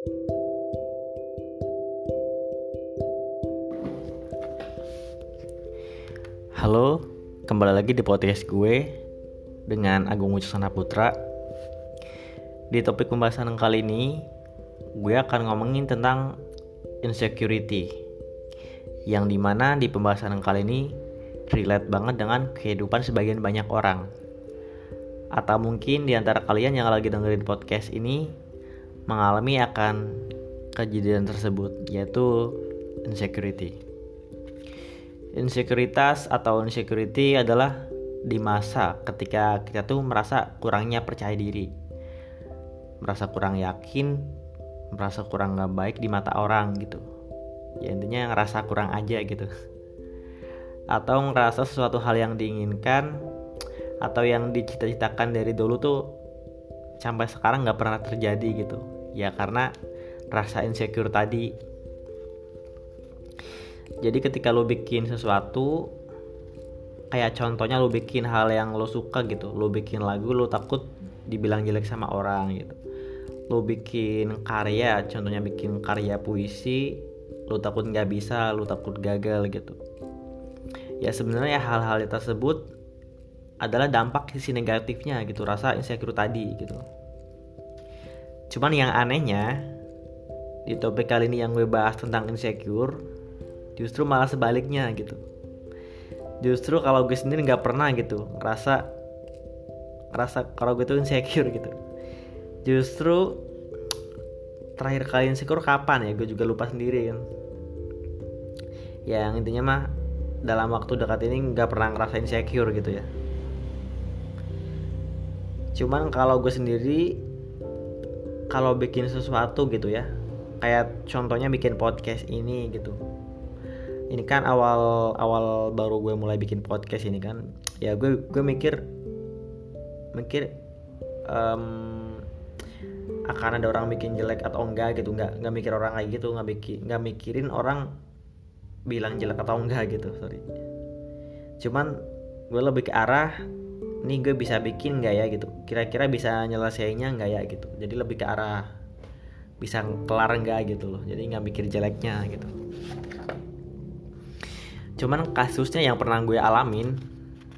Halo, kembali lagi di podcast gue dengan Agung Wicasana Putra. Di topik pembahasan kali ini, gue akan ngomongin tentang insecurity. Yang di mana di pembahasan kali ini relate banget dengan kehidupan sebagian banyak orang. Atau mungkin di antara kalian yang lagi dengerin podcast ini mengalami akan kejadian tersebut, yaitu insecurity. Insekuritas atau insecurity adalah di masa ketika kita tuh merasa kurangnya percaya diri, merasa kurang yakin, merasa kurang gak baik di mata orang gitu. Ya intinya ngerasa kurang aja gitu. Atau ngerasa sesuatu hal yang diinginkan atau yang dicita-citakan dari dulu tuh sampai sekarang nggak pernah terjadi gitu. Ya karena rasa insecure tadi. Jadi ketika lo bikin sesuatu kayak contohnya lo bikin hal yang lo suka gitu. Lo bikin lagu lo takut dibilang jelek sama orang gitu. Lo bikin karya contohnya bikin karya puisi lo takut nggak bisa lo takut gagal gitu. Ya sebenarnya hal-hal tersebut adalah dampak sisi negatifnya gitu rasa insecure tadi gitu cuman yang anehnya di topik kali ini yang gue bahas tentang insecure justru malah sebaliknya gitu. Justru kalau gue sendiri nggak pernah gitu ngerasa ngerasa kalau gue tuh insecure gitu. Justru terakhir kali insecure kapan ya? Gue juga lupa sendiri kan. Yang intinya mah dalam waktu dekat ini nggak pernah ngerasa insecure gitu ya. Cuman kalau gue sendiri kalau bikin sesuatu gitu ya kayak contohnya bikin podcast ini gitu. Ini kan awal awal baru gue mulai bikin podcast ini kan ya gue gue mikir mikir um, akan ada orang bikin jelek atau enggak gitu. Nggak nggak mikir orang kayak gitu nggak mikir nggak mikirin orang bilang jelek atau enggak gitu sorry. Cuman gue lebih ke arah nih gue bisa bikin nggak ya? gitu. Kira-kira bisa nyelesainya nggak ya? gitu. Jadi lebih ke arah bisa kelar enggak gitu loh. Jadi nggak mikir jeleknya gitu. Cuman kasusnya yang pernah gue alamin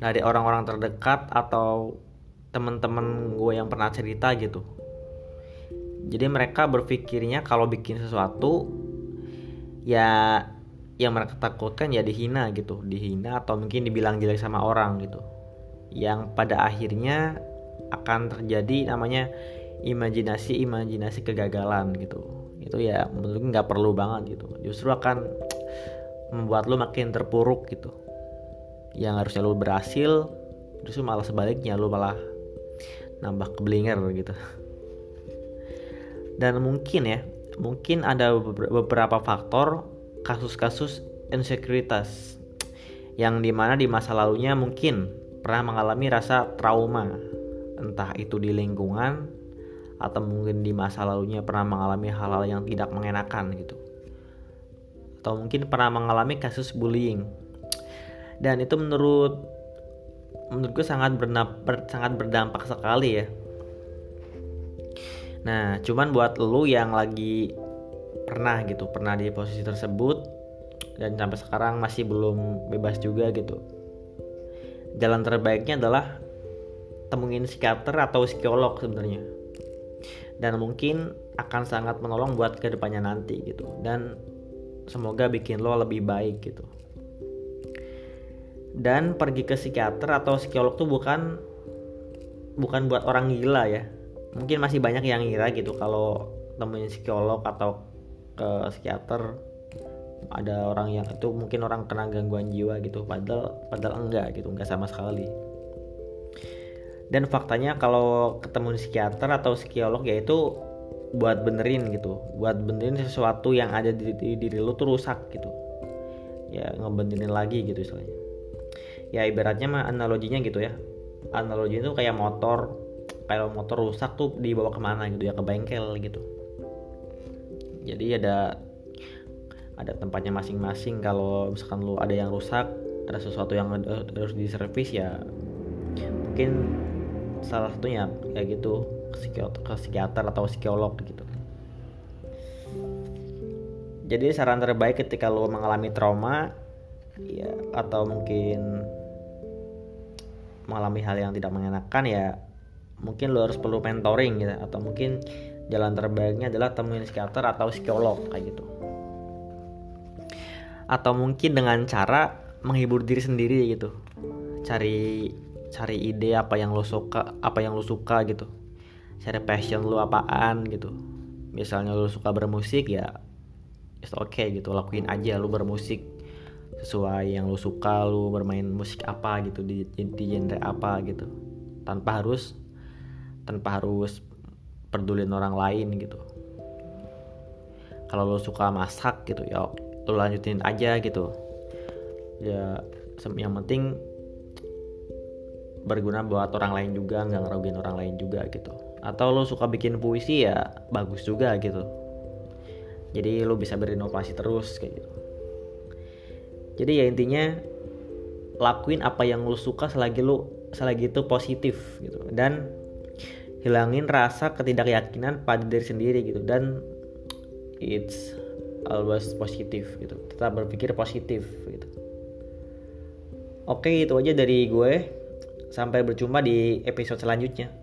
dari orang-orang terdekat atau temen-temen gue yang pernah cerita gitu. Jadi mereka berpikirnya kalau bikin sesuatu ya yang mereka takutkan ya dihina gitu. Dihina atau mungkin dibilang jelek sama orang gitu yang pada akhirnya akan terjadi namanya imajinasi imajinasi kegagalan gitu. Itu ya menurut nggak perlu banget gitu. Justru akan membuat lo makin terpuruk gitu. Yang harusnya lo berhasil justru malah sebaliknya lo malah nambah keblinger gitu. Dan mungkin ya mungkin ada beberapa faktor kasus-kasus insekuritas yang di mana di masa lalunya mungkin pernah mengalami rasa trauma. Entah itu di lingkungan atau mungkin di masa lalunya pernah mengalami hal-hal yang tidak mengenakan gitu. Atau mungkin pernah mengalami kasus bullying. Dan itu menurut menurutku sangat berdampak, sangat berdampak sekali ya. Nah cuman buat lu yang lagi pernah gitu pernah di posisi tersebut dan sampai sekarang masih belum bebas juga gitu jalan terbaiknya adalah temuin psikiater atau psikolog sebenarnya. Dan mungkin akan sangat menolong buat ke depannya nanti gitu. Dan semoga bikin lo lebih baik gitu. Dan pergi ke psikiater atau psikolog tuh bukan bukan buat orang gila ya. Mungkin masih banyak yang ngira gitu kalau temuin psikolog atau ke psikiater ada orang yang itu mungkin orang kena gangguan jiwa gitu padahal padahal enggak gitu enggak sama sekali. Dan faktanya kalau ketemu psikiater atau psikolog yaitu buat benerin gitu buat benerin sesuatu yang ada di, di diri lu tuh rusak gitu. Ya ngebenerin lagi gitu istilahnya. Ya ibaratnya mah analoginya gitu ya. Analoginya tuh kayak motor kalau motor rusak tuh dibawa ke mana gitu ya ke bengkel gitu. Jadi ada ada tempatnya masing-masing. Kalau misalkan lu ada yang rusak ada sesuatu yang harus diservis ya mungkin salah satunya kayak gitu ke psikiater, ke psikiater atau psikolog gitu. Jadi saran terbaik ketika lo mengalami trauma ya atau mungkin mengalami hal yang tidak mengenakan ya mungkin lo harus perlu mentoring gitu atau mungkin jalan terbaiknya adalah temuin psikiater atau psikolog kayak gitu atau mungkin dengan cara menghibur diri sendiri gitu. Cari cari ide apa yang lo suka apa yang lo suka gitu. Cari passion lo apaan gitu. Misalnya lo suka bermusik ya it's okay gitu. Lakuin aja lo bermusik. Sesuai yang lo suka lo bermain musik apa gitu di, di genre apa gitu. Tanpa harus tanpa harus pedulin orang lain gitu. Kalau lo suka masak gitu ya lo lanjutin aja gitu. Ya yang penting berguna buat orang lain juga nggak ngerugiin orang lain juga gitu. Atau lo suka bikin puisi ya bagus juga gitu. Jadi lo bisa berinovasi terus kayak gitu. Jadi ya intinya lakuin apa yang lo suka selagi lo selagi itu positif gitu. Dan hilangin rasa ketidakyakinan pada diri sendiri gitu. Dan it's always positif gitu. Tetap berpikir positif gitu. Oke itu aja dari gue. Sampai berjumpa di episode selanjutnya